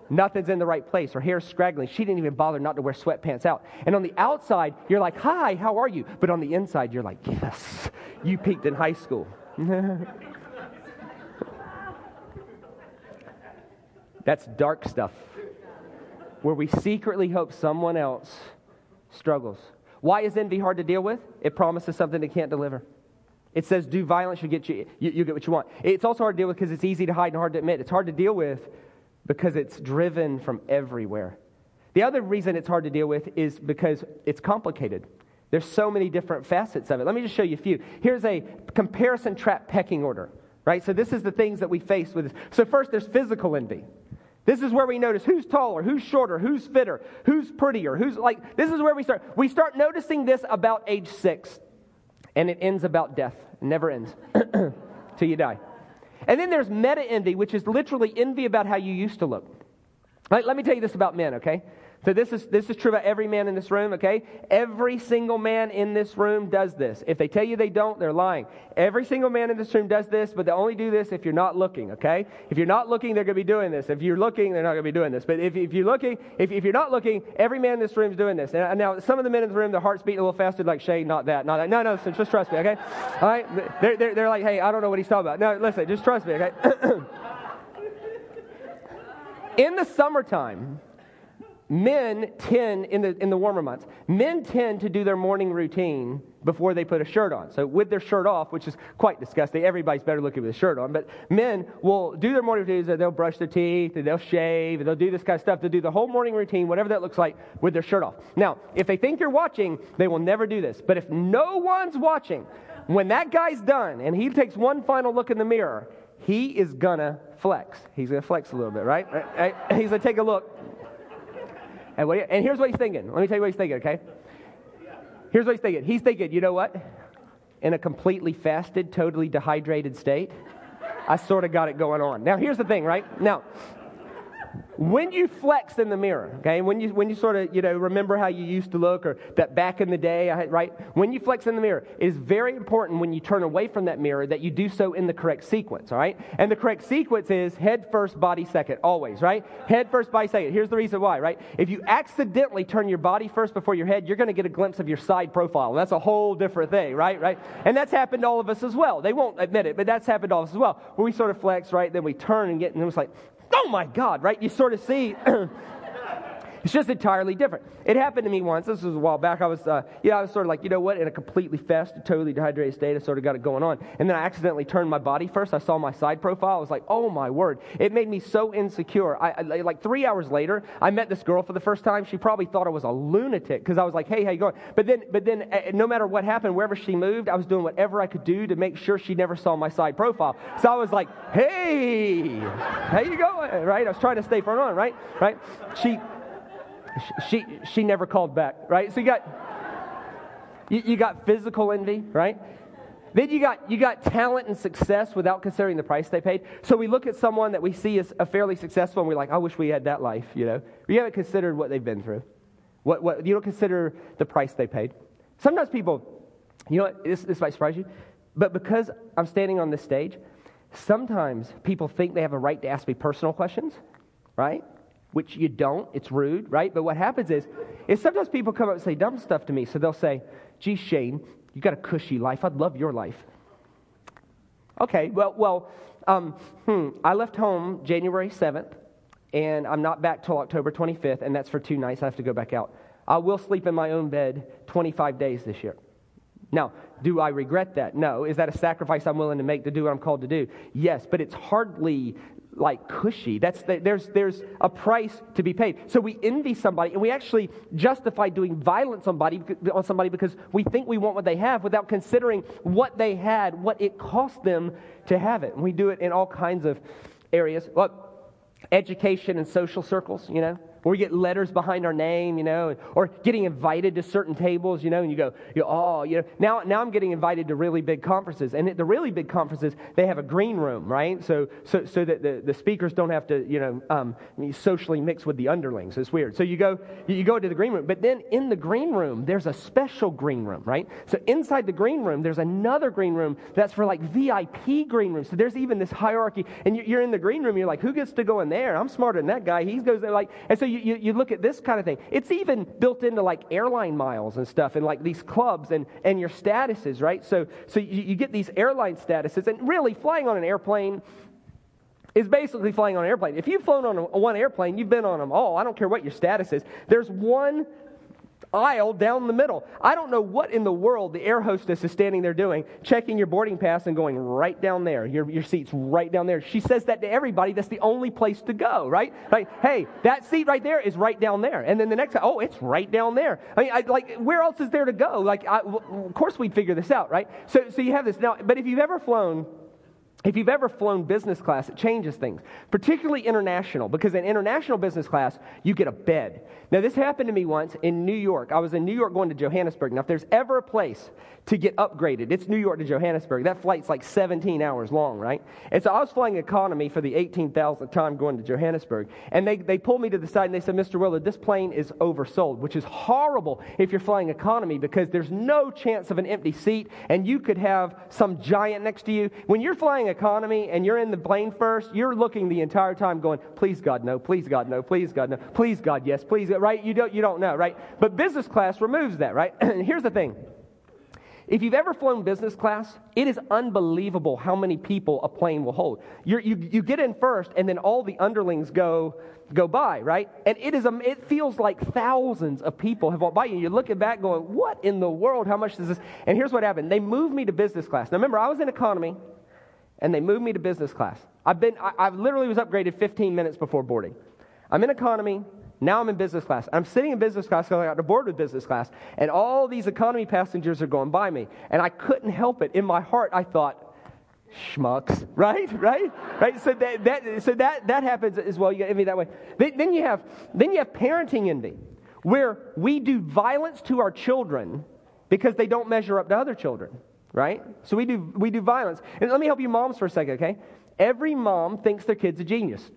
Nothing's in the right place. Her hair's scraggling. She didn't even bother not to wear sweatpants out. And on the outside, you're like, hi, how are you? But on the inside, you're like, yes, you peaked in high school. That's dark stuff where we secretly hope someone else struggles. Why is envy hard to deal with? It promises something it can't deliver. It says, do violence, you get, you, you, you get what you want. It's also hard to deal with because it's easy to hide and hard to admit. It's hard to deal with because it's driven from everywhere. The other reason it's hard to deal with is because it's complicated. There's so many different facets of it. Let me just show you a few. Here's a comparison trap pecking order, right? So this is the things that we face with. So first, there's physical envy. This is where we notice who's taller, who's shorter, who's fitter, who's prettier, who's like, this is where we start. We start noticing this about age six, and it ends about death. It never ends till you die. And then there's meta envy, which is literally envy about how you used to look. Right, let me tell you this about men, okay? So this is this is true about every man in this room, okay? Every single man in this room does this. If they tell you they don't, they're lying. Every single man in this room does this, but they only do this if you're not looking, okay? If you're not looking, they're going to be doing this. If you're looking, they're not going to be doing this. But if, if you're looking, if, if you're not looking, every man in this room is doing this. And now some of the men in the room, their hearts beating a little faster, like Shane, not that, not that. No, no, so just trust me, okay? All right? They're, they're, they're like, hey, I don't know what he's talking about. No, listen, just trust me, okay? in the summertime, men tend, in the, in the warmer months, men tend to do their morning routine before they put a shirt on. So with their shirt off, which is quite disgusting, everybody's better looking with a shirt on, but men will do their morning routines, they'll brush their teeth, they'll shave, and they'll do this kind of stuff. They'll do the whole morning routine, whatever that looks like, with their shirt off. Now, if they think you're watching, they will never do this. But if no one's watching, when that guy's done and he takes one final look in the mirror, he is gonna flex. He's gonna flex a little bit, right? He's gonna take a look. And, what, and here's what he's thinking. Let me tell you what he's thinking, okay? Here's what he's thinking. He's thinking, you know what? In a completely fasted, totally dehydrated state, I sort of got it going on. Now, here's the thing, right? Now, when you flex in the mirror, okay, when you, when you sort of, you know, remember how you used to look or that back in the day, right? When you flex in the mirror, it is very important when you turn away from that mirror that you do so in the correct sequence, all right? And the correct sequence is head first, body second, always, right? Head first, body second. Here's the reason why, right? If you accidentally turn your body first before your head, you're going to get a glimpse of your side profile. That's a whole different thing, right? Right? And that's happened to all of us as well. They won't admit it, but that's happened to all of us as well. Where we sort of flex, right? Then we turn and get, and it's like, oh my God, right? You sort of see It's just entirely different. It happened to me once. This was a while back. I was, uh, I was sort of like, you know what? In a completely fasted, totally dehydrated state, I sort of got it going on. And then I accidentally turned my body first. I saw my side profile. I was like, oh my word! It made me so insecure. I, I like three hours later, I met this girl for the first time. She probably thought I was a lunatic because I was like, hey, how you going? But then, but then, uh, no matter what happened, wherever she moved, I was doing whatever I could do to make sure she never saw my side profile. So I was like, hey, how you going? Right? I was trying to stay front on. Right? Right? She she, she never called back, right? So you got, you, you got physical envy, right? Then you got, you got talent and success without considering the price they paid. So we look at someone that we see as a fairly successful and we're like, I wish we had that life, you know. We haven't considered what they've been through. What, what, you don't consider the price they paid. Sometimes people, you know what, this, this might surprise you, but because I'm standing on this stage, sometimes people think they have a right to ask me personal questions, right? Which you don't. It's rude, right? But what happens is, is sometimes people come up and say dumb stuff to me. So they'll say, gee, Shane, you got a cushy life. I'd love your life. Okay, well, well, um, hmm, I left home January 7th, and I'm not back till October 25th, and that's for two nights. I have to go back out. I will sleep in my own bed 25 days this year. Now, do I regret that? No. Is that a sacrifice I'm willing to make to do what I'm called to do? Yes, but it's hardly like cushy. That's the, there's, there's a price to be paid. So we envy somebody and we actually justify doing violence on, body, on somebody because we think we want what they have without considering what they had, what it cost them to have it. And we do it in all kinds of areas. Well, education and social circles, you know. Where we get letters behind our name, you know, or getting invited to certain tables, you know, and you go, you oh, you know, now, now I'm getting invited to really big conferences. And at the really big conferences, they have a green room, right? So, so, so that the, the speakers don't have to, you know, um, socially mix with the underlings. It's weird. So you go, you go to the green room, but then in the green room, there's a special green room, right? So inside the green room, there's another green room that's for like VIP green rooms. So there's even this hierarchy, and you're in the green room, you're like, who gets to go in there? I'm smarter than that guy. He goes there, like, and so you, you, you look at this kind of thing. It's even built into like airline miles and stuff, and like these clubs and, and your statuses, right? So, so you, you get these airline statuses, and really flying on an airplane is basically flying on an airplane. If you've flown on a, one airplane, you've been on them all. I don't care what your status is. There's one aisle down the middle. I don't know what in the world the air hostess is standing there doing, checking your boarding pass and going right down there. Your, your seat's right down there. She says that to everybody. That's the only place to go, right? Like, hey, that seat right there is right down there. And then the next, oh, it's right down there. I mean, I, like, where else is there to go? Like, I, of course we'd figure this out, right? So, so you have this now. But if you've ever flown if you've ever flown business class, it changes things, particularly international, because in international business class, you get a bed. Now, this happened to me once in New York. I was in New York going to Johannesburg. Now, if there's ever a place to get upgraded, it's New York to Johannesburg. That flight's like 17 hours long, right? And so I was flying economy for the 18,000th time going to Johannesburg. And they, they pulled me to the side and they said, Mr. Willard, this plane is oversold, which is horrible if you're flying economy because there's no chance of an empty seat and you could have some giant next to you. When you're flying economy and you're in the plane first, you're looking the entire time going, please God, no, please God, no, please God, no, please God, yes, please, God, right? You don't, you don't know, right? But business class removes that, right? and here's the thing. If you've ever flown business class, it is unbelievable how many people a plane will hold. You're, you you get in first, and then all the underlings go go by, right? And it is um, it feels like thousands of people have walked by you. You're looking back, going, "What in the world? How much does this?" And here's what happened: they moved me to business class. Now, remember, I was in economy and they moved me to business class. I've been, I, I literally was upgraded 15 minutes before boarding. I'm in economy. Now I'm in business class. I'm sitting in business class because I got to board with business class, and all these economy passengers are going by me. And I couldn't help it. In my heart, I thought, schmucks, right? Right? Right? So that, that, so that, that happens as well. You get envy that way. Then, then, you have, then you have parenting envy, where we do violence to our children because they don't measure up to other children right? So we do, we do violence. And let me help you moms for a second, okay? Every mom thinks their kid's a genius.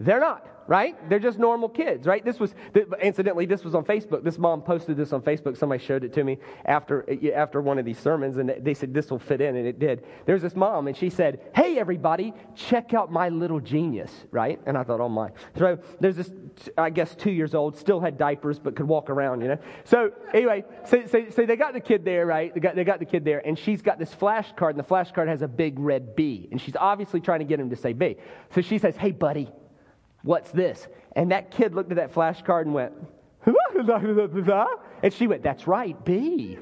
They're not right? They're just normal kids, right? This was, incidentally, this was on Facebook. This mom posted this on Facebook. Somebody showed it to me after, after one of these sermons, and they said this will fit in, and it did. There's this mom, and she said, Hey, everybody, check out my little genius, right? And I thought, Oh my. So there's this, I guess, two years old, still had diapers, but could walk around, you know? So anyway, so, so, so they got the kid there, right? They got, they got the kid there, and she's got this flashcard, and the flashcard has a big red B, and she's obviously trying to get him to say B. So she says, Hey, buddy, What's this? And that kid looked at that flashcard and went, and she went, That's right, B.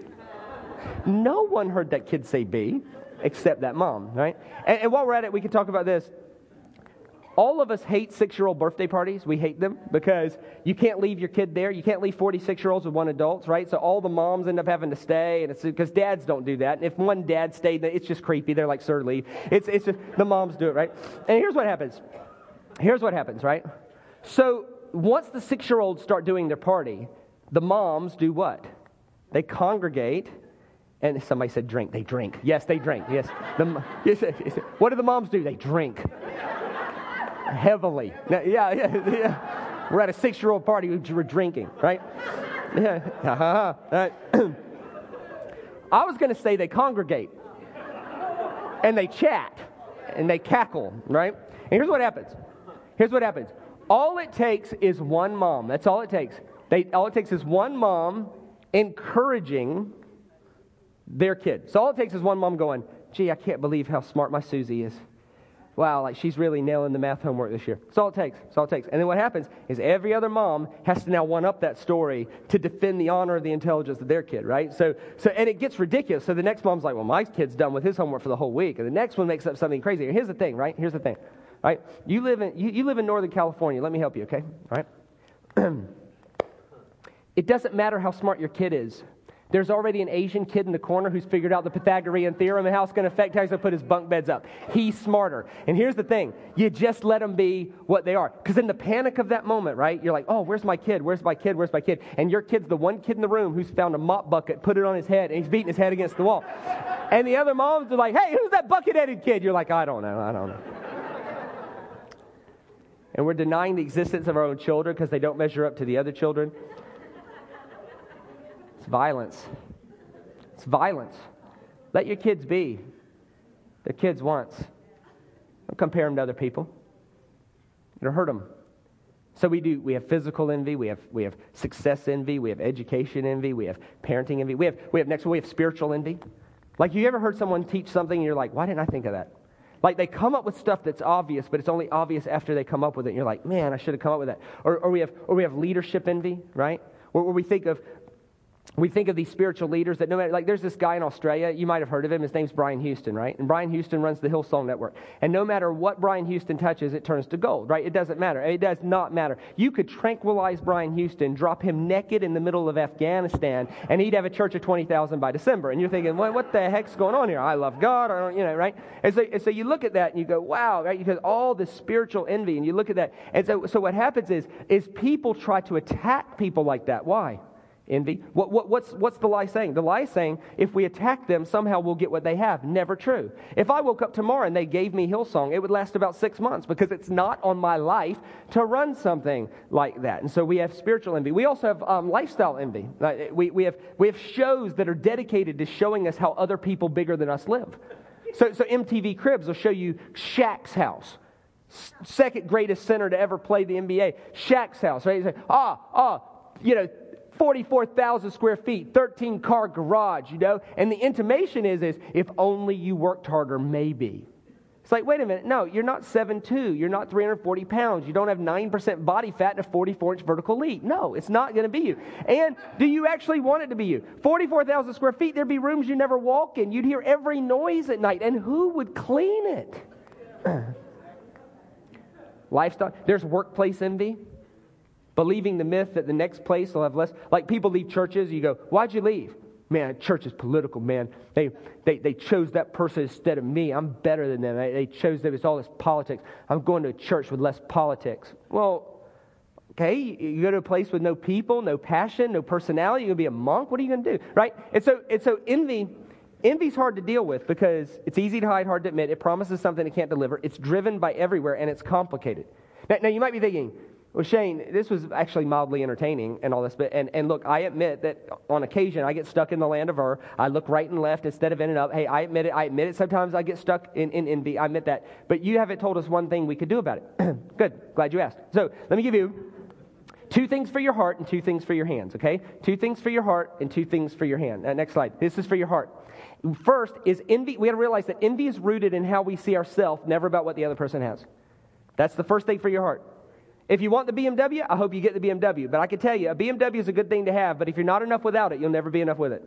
No one heard that kid say B except that mom, right? And, and while we're at it, we can talk about this. All of us hate six year old birthday parties. We hate them because you can't leave your kid there. You can't leave 46 year olds with one adult, right? So all the moms end up having to stay, and it's because dads don't do that. And if one dad stayed, it's just creepy. They're like, sir, leave. It's, it's just, the moms do it, right? And here's what happens here's what happens, right? So once the six year olds start doing their party, the moms do what? They congregate. And somebody said drink. They drink. Yes, they drink. Yes. The, yes, yes. What do the moms do? They drink heavily. Now, yeah, yeah, yeah. We're at a six year old party. We're drinking, right? Yeah. Uh-huh. Right. I was going to say they congregate and they chat and they cackle, right? And here's what happens Here's what happens all it takes is one mom. That's all it takes. They, all it takes is one mom encouraging their kid. So all it takes is one mom going, gee, I can't believe how smart my Susie is. Wow, like she's really nailing the math homework this year. That's all it takes. That's all it takes. And then what happens is every other mom has to now one up that story to defend the honor of the intelligence of their kid, right? So, so and it gets ridiculous. So the next mom's like, well, my kid's done with his homework for the whole week. And the next one makes up something crazy. Here's the thing, right? Here's the thing. Right? You live in, you, you live in Northern California. Let me help you, okay? All right? it doesn't matter how smart your kid is. There's already an Asian kid in the corner who's figured out the Pythagorean theorem and how it's going to affect how he's going to put his bunk beds up. He's smarter. And here's the thing you just let them be what they are. Because in the panic of that moment, right, you're like, oh, where's my kid? Where's my kid? Where's my kid? And your kid's the one kid in the room who's found a mop bucket, put it on his head, and he's beating his head against the wall. And the other moms are like, hey, who's that bucket headed kid? You're like, I don't know. I don't know. And we're denying the existence of our own children because they don't measure up to the other children. It's violence. It's violence. Let your kids be their kids once. Don't compare them to other people. It'll hurt them. So we do. We have physical envy. We have we have success envy. We have education envy. We have parenting envy. We have we have next. One. We have spiritual envy. Like you ever heard someone teach something and you're like, why didn't I think of that? Like they come up with stuff that's obvious, but it's only obvious after they come up with it. And you're like, man, I should have come up with that. Or, or we have or we have leadership envy, right? Where, where we think of we think of these spiritual leaders that no matter, like, there's this guy in Australia, you might have heard of him. His name's Brian Houston, right? And Brian Houston runs the Hillsong Network. And no matter what Brian Houston touches, it turns to gold, right? It doesn't matter. It does not matter. You could tranquilize Brian Houston, drop him naked in the middle of Afghanistan, and he'd have a church of 20,000 by December. And you're thinking, what, what the heck's going on here? I love God, I don't, you know, right? And so, and so you look at that and you go, wow, right? Because all this spiritual envy, and you look at that. And so, so what happens is, is people try to attack people like that. Why? Envy. What, what, what's, what's the lie saying? The lie saying if we attack them, somehow we'll get what they have. Never true. If I woke up tomorrow and they gave me Hillsong, it would last about six months because it's not on my life to run something like that. And so we have spiritual envy. We also have um, lifestyle envy. Uh, we, we, have, we have shows that are dedicated to showing us how other people bigger than us live. So, so MTV Cribs will show you Shaq's house second greatest center to ever play the NBA, Shaq's house, right? You say, ah, ah, you know, 44,000 square feet, 13 car garage, you know? And the intimation is, is if only you worked harder, maybe. It's like, wait a minute, no, you're not 7'2, you're not 340 pounds, you don't have 9% body fat and a 44 inch vertical leap. No, it's not going to be you. And do you actually want it to be you? 44,000 square feet, there'd be rooms you never walk in. You'd hear every noise at night, and who would clean it? Lifestyle, there's workplace envy believing the myth that the next place will have less. Like people leave churches, you go, why'd you leave? Man, church is political, man. They, they, they chose that person instead of me. I'm better than them. They, chose them. It's all this politics. I'm going to a church with less politics. Well, okay, you go to a place with no people, no passion, no personality. You're going to be a monk. What are you going to do? Right? And so, and so envy, envy's hard to deal with because it's easy to hide, hard to admit. It promises something it can't deliver. It's driven by everywhere, and it's complicated. Now, now you might be thinking, well, Shane, this was actually mildly entertaining and all this, but and, and look, I admit that on occasion I get stuck in the land of Ur. I look right and left instead of in and up. Hey, I admit it. I admit it. Sometimes I get stuck in, in envy. I admit that. But you haven't told us one thing we could do about it. Good. Glad you asked. So let me give you two things for your heart and two things for your hands, okay? Two things for your heart and two things for your hand. Uh, next slide. This is for your heart. First is envy. We got to realize that envy is rooted in how we see ourselves, never about what the other person has. That's the first thing for your heart. If you want the BMW, I hope you get the BMW. But I can tell you, a BMW is a good thing to have, but if you're not enough without it, you'll never be enough with it.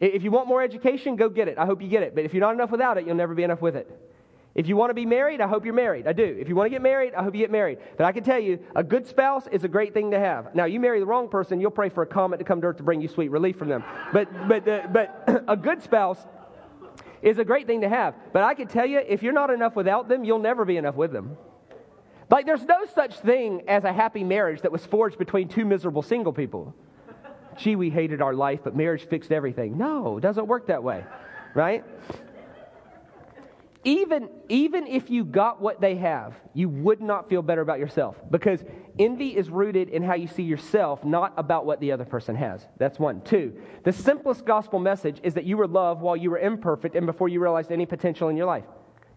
If you want more education, go get it. I hope you get it. But if you're not enough without it, you'll never be enough with it. If you want to be married, I hope you're married. I do. If you want to get married, I hope you get married. But I can tell you, a good spouse is a great thing to have. Now, you marry the wrong person, you'll pray for a comet to come to earth to bring you sweet relief from them. But, but, uh, but a good spouse is a great thing to have. But I can tell you, if you're not enough without them, you'll never be enough with them. Like, there's no such thing as a happy marriage that was forged between two miserable single people. Gee, we hated our life, but marriage fixed everything. No, it doesn't work that way, right? Even, even if you got what they have, you would not feel better about yourself because envy is rooted in how you see yourself, not about what the other person has. That's one. Two, the simplest gospel message is that you were loved while you were imperfect and before you realized any potential in your life.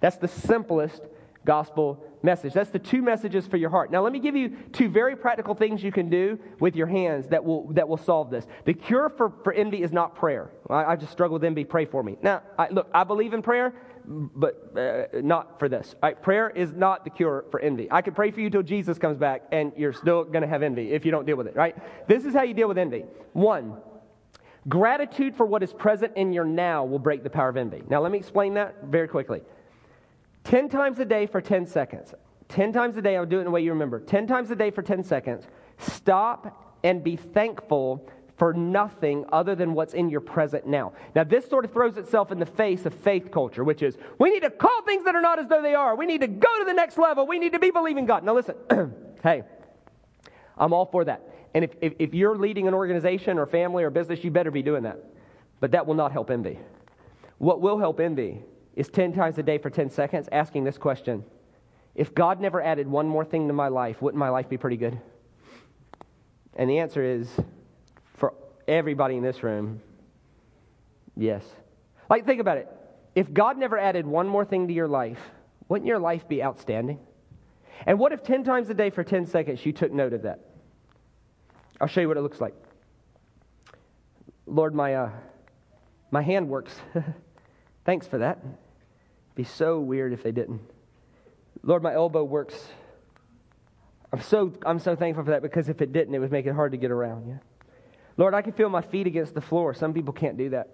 That's the simplest gospel message. That's the two messages for your heart. Now, let me give you two very practical things you can do with your hands that will, that will solve this. The cure for, for envy is not prayer. I, I just struggle with envy. Pray for me. Now, I, look, I believe in prayer, but uh, not for this. Prayer is not the cure for envy. I could pray for you till Jesus comes back, and you're still going to have envy if you don't deal with it, right? This is how you deal with envy. One, gratitude for what is present in your now will break the power of envy. Now, let me explain that very quickly. 10 times a day for 10 seconds. 10 times a day, I'll do it in the way you remember. 10 times a day for 10 seconds. Stop and be thankful for nothing other than what's in your present now. Now, this sort of throws itself in the face of faith culture, which is we need to call things that are not as though they are. We need to go to the next level. We need to be believing God. Now, listen, hey, I'm all for that. And if, if, if you're leading an organization or family or business, you better be doing that. But that will not help envy. What will help envy is 10 times a day for 10 seconds asking this question If God never added one more thing to my life, wouldn't my life be pretty good? And the answer is for everybody in this room, yes. Like, think about it. If God never added one more thing to your life, wouldn't your life be outstanding? And what if 10 times a day for 10 seconds you took note of that? I'll show you what it looks like. Lord, my, uh, my hand works. Thanks for that. Be so weird if they didn't. Lord, my elbow works. I'm so, I'm so thankful for that because if it didn't, it would make it hard to get around. Yeah? Lord, I can feel my feet against the floor. Some people can't do that.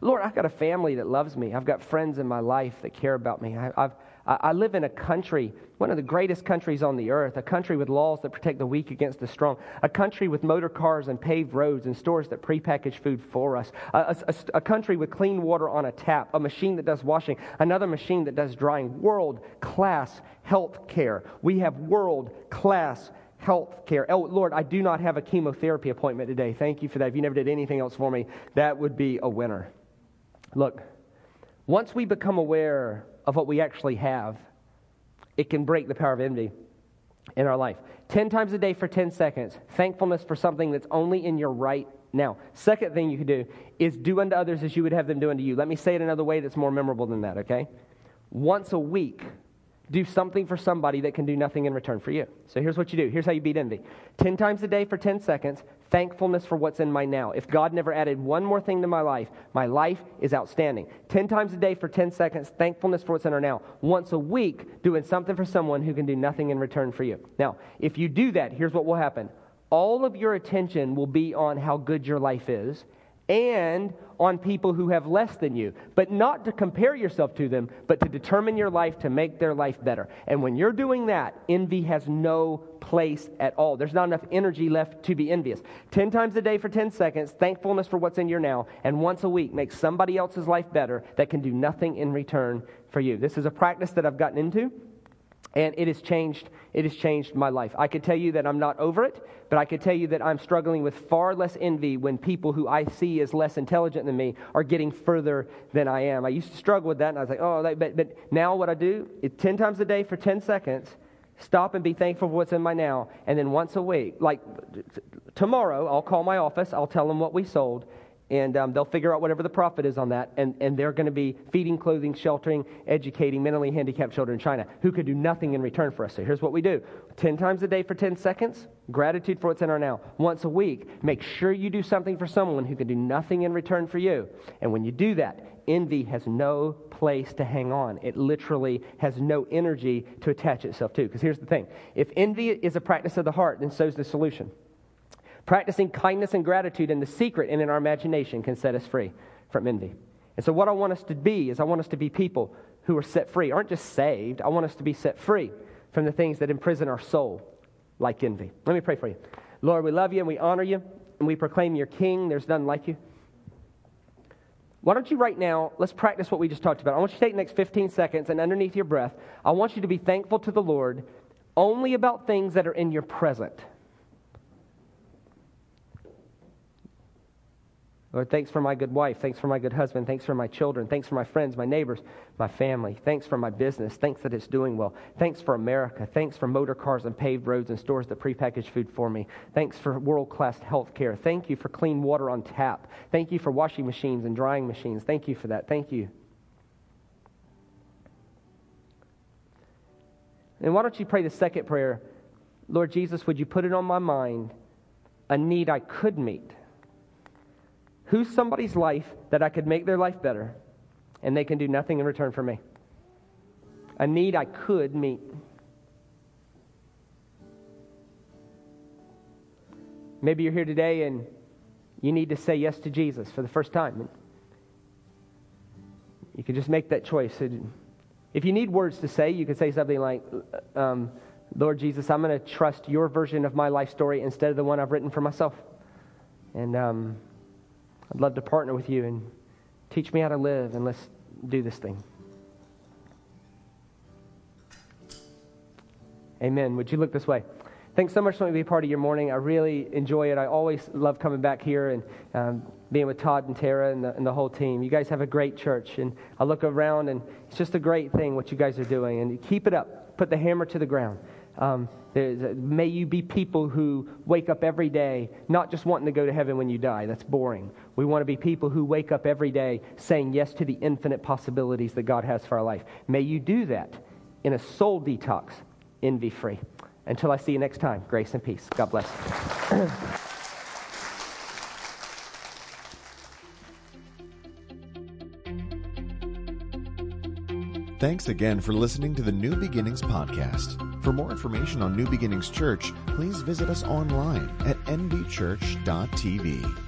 Lord, I've got a family that loves me. I've got friends in my life that care about me. I, have I live in a country, one of the greatest countries on the earth, a country with laws that protect the weak against the strong, a country with motor cars and paved roads and stores that prepackage food for us, a, a, a country with clean water on a tap, a machine that does washing, another machine that does drying, world class health care. We have world class health care. Oh, Lord, I do not have a chemotherapy appointment today. Thank you for that. If you never did anything else for me, that would be a winner. Look, once we become aware of what we actually have, it can break the power of envy in our life. 10 times a day for 10 seconds, thankfulness for something that's only in your right now. Second thing you can do is do unto others as you would have them do unto you. Let me say it another way that's more memorable than that, okay? Once a week, do something for somebody that can do nothing in return for you. So here's what you do. Here's how you beat envy 10 times a day for 10 seconds, thankfulness for what's in my now. If God never added one more thing to my life, my life is outstanding. 10 times a day for 10 seconds, thankfulness for what's in our now. Once a week, doing something for someone who can do nothing in return for you. Now, if you do that, here's what will happen all of your attention will be on how good your life is and on people who have less than you, but not to compare yourself to them, but to determine your life to make their life better. And when you're doing that, envy has no place at all. There's not enough energy left to be envious. 10 times a day for 10 seconds, thankfulness for what's in your now, and once a week, make somebody else's life better that can do nothing in return for you. This is a practice that I've gotten into and it has changed it has changed my life. I could tell you that i'm not over it but i could tell you that i'm struggling with far less envy when people who i see as less intelligent than me are getting further than i am. I used to struggle with that and i was like oh but, but now what i do is 10 times a day for 10 seconds stop and be thankful for what's in my now and then once a week like tomorrow i'll call my office i'll tell them what we sold and um, they'll figure out whatever the profit is on that, and, and they're going to be feeding, clothing, sheltering, educating mentally handicapped children in China who could do nothing in return for us. So here's what we do 10 times a day for 10 seconds, gratitude for what's in our now. Once a week, make sure you do something for someone who can do nothing in return for you. And when you do that, envy has no place to hang on. It literally has no energy to attach itself to. Because here's the thing if envy is a practice of the heart, then so's the solution. Practicing kindness and gratitude in the secret and in our imagination can set us free from envy. And so, what I want us to be is I want us to be people who are set free, aren't just saved. I want us to be set free from the things that imprison our soul, like envy. Let me pray for you. Lord, we love you and we honor you, and we proclaim your King. There's none like you. Why don't you right now, let's practice what we just talked about. I want you to take the next 15 seconds and underneath your breath, I want you to be thankful to the Lord only about things that are in your present. Lord, thanks for my good wife. Thanks for my good husband. Thanks for my children. Thanks for my friends, my neighbors, my family. Thanks for my business. Thanks that it's doing well. Thanks for America. Thanks for motor cars and paved roads and stores that prepackage food for me. Thanks for world class health care. Thank you for clean water on tap. Thank you for washing machines and drying machines. Thank you for that. Thank you. And why don't you pray the second prayer? Lord Jesus, would you put it on my mind a need I could meet? Who's somebody's life that I could make their life better and they can do nothing in return for me? A need I could meet. Maybe you're here today and you need to say yes to Jesus for the first time. You can just make that choice. If you need words to say, you could say something like, um, Lord Jesus, I'm going to trust your version of my life story instead of the one I've written for myself. And um, I'd love to partner with you and teach me how to live, and let's do this thing. Amen. Would you look this way? Thanks so much for letting me be part of your morning. I really enjoy it. I always love coming back here and um, being with Todd and Tara and the, and the, whole team. You guys have a great church. And I look around, and it's just a great thing what you guys are doing. And keep it up. Put the hammer to the ground. Um, may you be people who wake up every day not just wanting to go to heaven when you die. That's boring. We want to be people who wake up every day saying yes to the infinite possibilities that God has for our life. May you do that in a soul detox, envy free. Until I see you next time, grace and peace. God bless. Thanks again for listening to the New Beginnings podcast. For more information on New Beginnings Church, please visit us online at nbchurch.tv.